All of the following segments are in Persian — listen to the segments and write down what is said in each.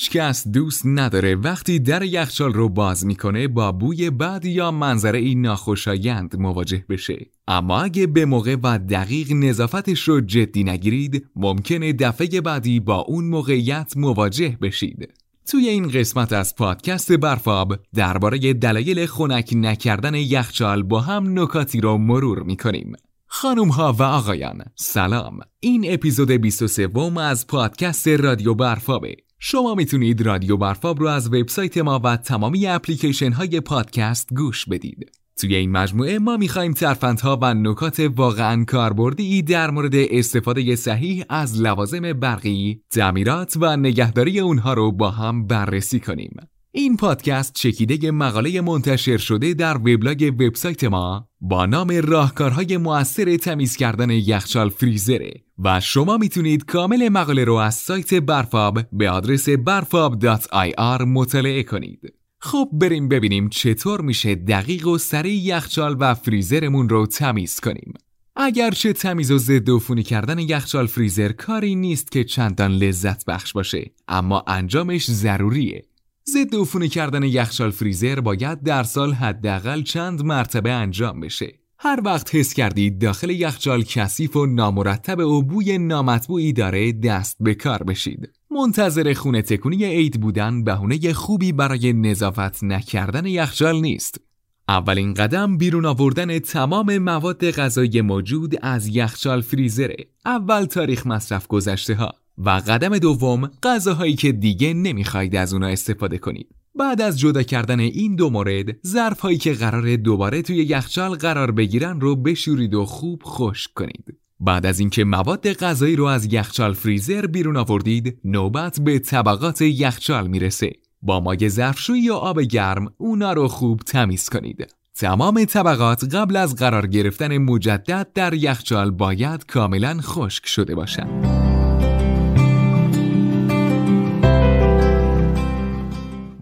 هیچ کس دوست نداره وقتی در یخچال رو باز می‌کنه با بوی بد یا منظره ای ناخوشایند مواجه بشه. اما اگه به موقع و دقیق نظافتش رو جدی نگیرید ممکنه دفعه بعدی با اون موقعیت مواجه بشید. توی این قسمت از پادکست برفاب درباره دلایل خنک نکردن یخچال با هم نکاتی رو مرور می‌کنیم. خانم ها و آقایان سلام. این اپیزود 23 از پادکست رادیو برفابه. شما می‌تونید رادیو برفاب رو از وبسایت ما و تمامی اپلیکیشن های پادکست گوش بدید توی این مجموعه ما می‌خوایم ترفندها و نکات واقعا کاربردی در مورد استفاده صحیح از لوازم برقی، تعمیرات و نگهداری اونها رو با هم بررسی کنیم. این پادکست چکیده مقاله منتشر شده در وبلاگ وبسایت ما با نام راهکارهای موثر تمیز کردن یخچال فریزره و شما می‌تونید کامل مقاله رو از سایت برفاب به آدرس برفاب.ir مطالعه کنید. خب بریم ببینیم چطور میشه دقیق و سریع یخچال و فریزرمون رو تمیز کنیم. اگرچه تمیز و ضد عفونی کردن یخچال فریزر کاری نیست که چندان لذت بخش باشه اما انجامش ضروریه ضد عفونی کردن یخچال فریزر باید در سال حداقل چند مرتبه انجام بشه. هر وقت حس کردید داخل یخچال کثیف و نامرتب و بوی نامطبوعی داره دست به کار بشید. منتظر خونه تکونی عید بودن بهونه خوبی برای نظافت نکردن یخچال نیست. اولین قدم بیرون آوردن تمام مواد غذایی موجود از یخچال فریزره. اول تاریخ مصرف گذشته ها. و قدم دوم غذاهایی که دیگه نمی‌خواید از اونا استفاده کنید. بعد از جدا کردن این دو مورد ظرف هایی که قرار دوباره توی یخچال قرار بگیرن رو بشورید و خوب خشک کنید. بعد از اینکه مواد غذایی رو از یخچال فریزر بیرون آوردید نوبت به طبقات یخچال می‌رسه. با مایع ظرفشویی یا آب گرم اونا رو خوب تمیز کنید. تمام طبقات قبل از قرار گرفتن مجدد در یخچال باید کاملا خشک شده باشند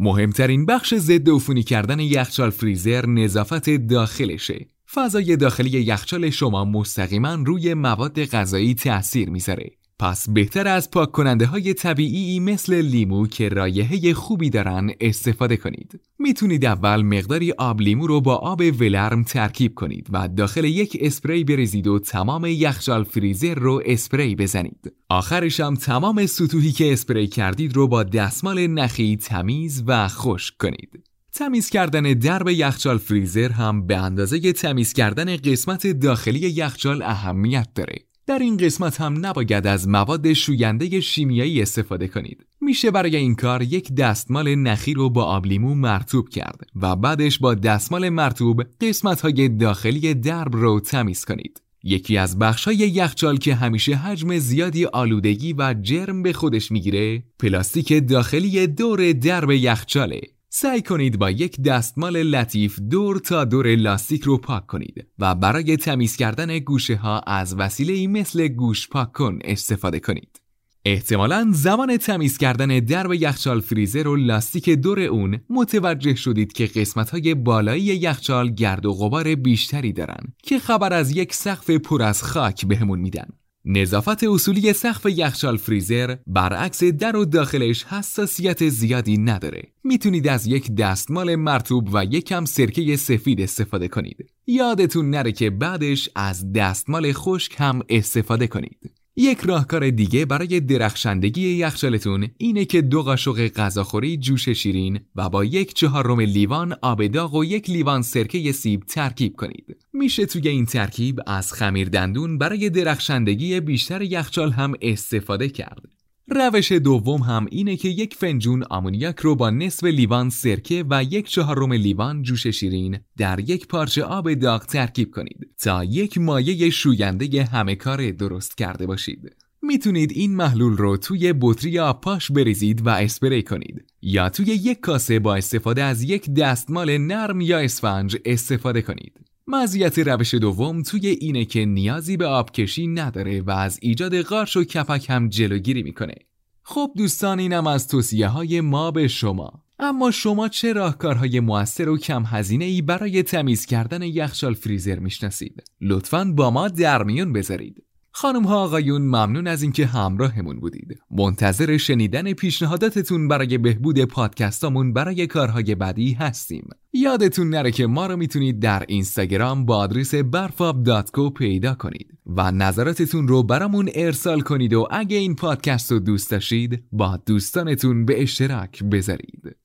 مهمترین بخش ضد عفونی کردن یخچال فریزر نظافت داخلشه. فضای داخلی یخچال شما مستقیما روی مواد غذایی تاثیر می‌ذاره. پس بهتر از پاک کننده های طبیعی مثل لیمو که رایحه خوبی دارن استفاده کنید. می‌تونید اول مقداری آب لیمو رو با آب ولرم ترکیب کنید و داخل یک اسپری بریزید و تمام یخچال فریزر رو اسپری بزنید. آخرش هم تمام سطوحی که اسپری کردید رو با دستمال نخی تمیز و خشک کنید. تمیز کردن درب یخچال فریزر هم به اندازه تمیز کردن قسمت داخلی یخچال اهمیت داره. در این قسمت هم نباید از مواد شوینده شیمیایی استفاده کنید. میشه برای این کار یک دستمال نخی رو با آبلیمو مرتوب کرد و بعدش با دستمال مرتوب قسمت های داخلی درب رو تمیز کنید. یکی از بخش های یخچال که همیشه حجم زیادی آلودگی و جرم به خودش می‌گیره پلاستیک داخلی دور درب یخچاله سعی کنید با یک دستمال لطیف دور تا دور لاستیک رو پاک کنید و برای تمیز کردن گوشه ها از وسیله مثل گوش پاک کن استفاده کنید. احتمالا زمان تمیز کردن درب یخچال فریزر و لاستیک دور اون متوجه شدید که قسمت های بالایی یخچال گرد و غبار بیشتری دارن که خبر از یک سقف پر از خاک بهمون میدن. نظافت اصولی سقف یخچال فریزر برعکس در و داخلش حساسیت زیادی نداره. می‌تونید از یک دستمال مرتوب و یکم سرکه سفید استفاده کنید. یادتون نره که بعدش از دستمال خشک هم استفاده کنید. یک راهکار دیگه برای درخشندگی یخچالتون اینه که دو قاشق غذاخوری جوش شیرین و با یک چهارم لیوان آب داغ و یک لیوان سرکه سیب ترکیب کنید. میشه توی این ترکیب از خمیر دندون برای درخشندگی بیشتر یخچال هم استفاده کرد. روش دوم هم اینه که یک فنجون آمونیاک رو با نصف لیوان سرکه و یک چهارم لیوان جوش شیرین در یک پارچه آب داغ ترکیب کنید تا یک مایه شوینده همه کار درست کرده باشید. می‌تونید این محلول رو توی بطری آب پاش بریزید و اسپری کنید یا توی یک کاسه با استفاده از یک دستمال نرم یا اسفنج استفاده کنید. مزیت روش دوم توی اینه که نیازی به آبکشی نداره و از ایجاد قارش و کپک هم جلوگیری می‌کنه. خب دوستان اینم از توصیه های ما به شما. اما شما چه راهکارهای موثر و کم هزینه ای برای تمیز کردن یخچال فریزر می‌شناسید؟ لطفاً با ما در میون بذارید. خانم ها آقایون ممنون از اینکه همراهمون بودید. منتظر شنیدن پیشنهاداتتون برای بهبود پادکستامون برای کارهای بعدی هستیم. یادتون نره که ما رو می‌تونید در اینستاگرام با آدرس برفاب.co پیدا کنید و نظراتتون رو برامون ارسال کنید و اگه این پادکست رو دوست داشتید با دوستانتون به اشتراک بذارید.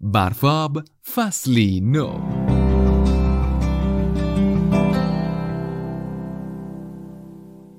برفاب فصلی نو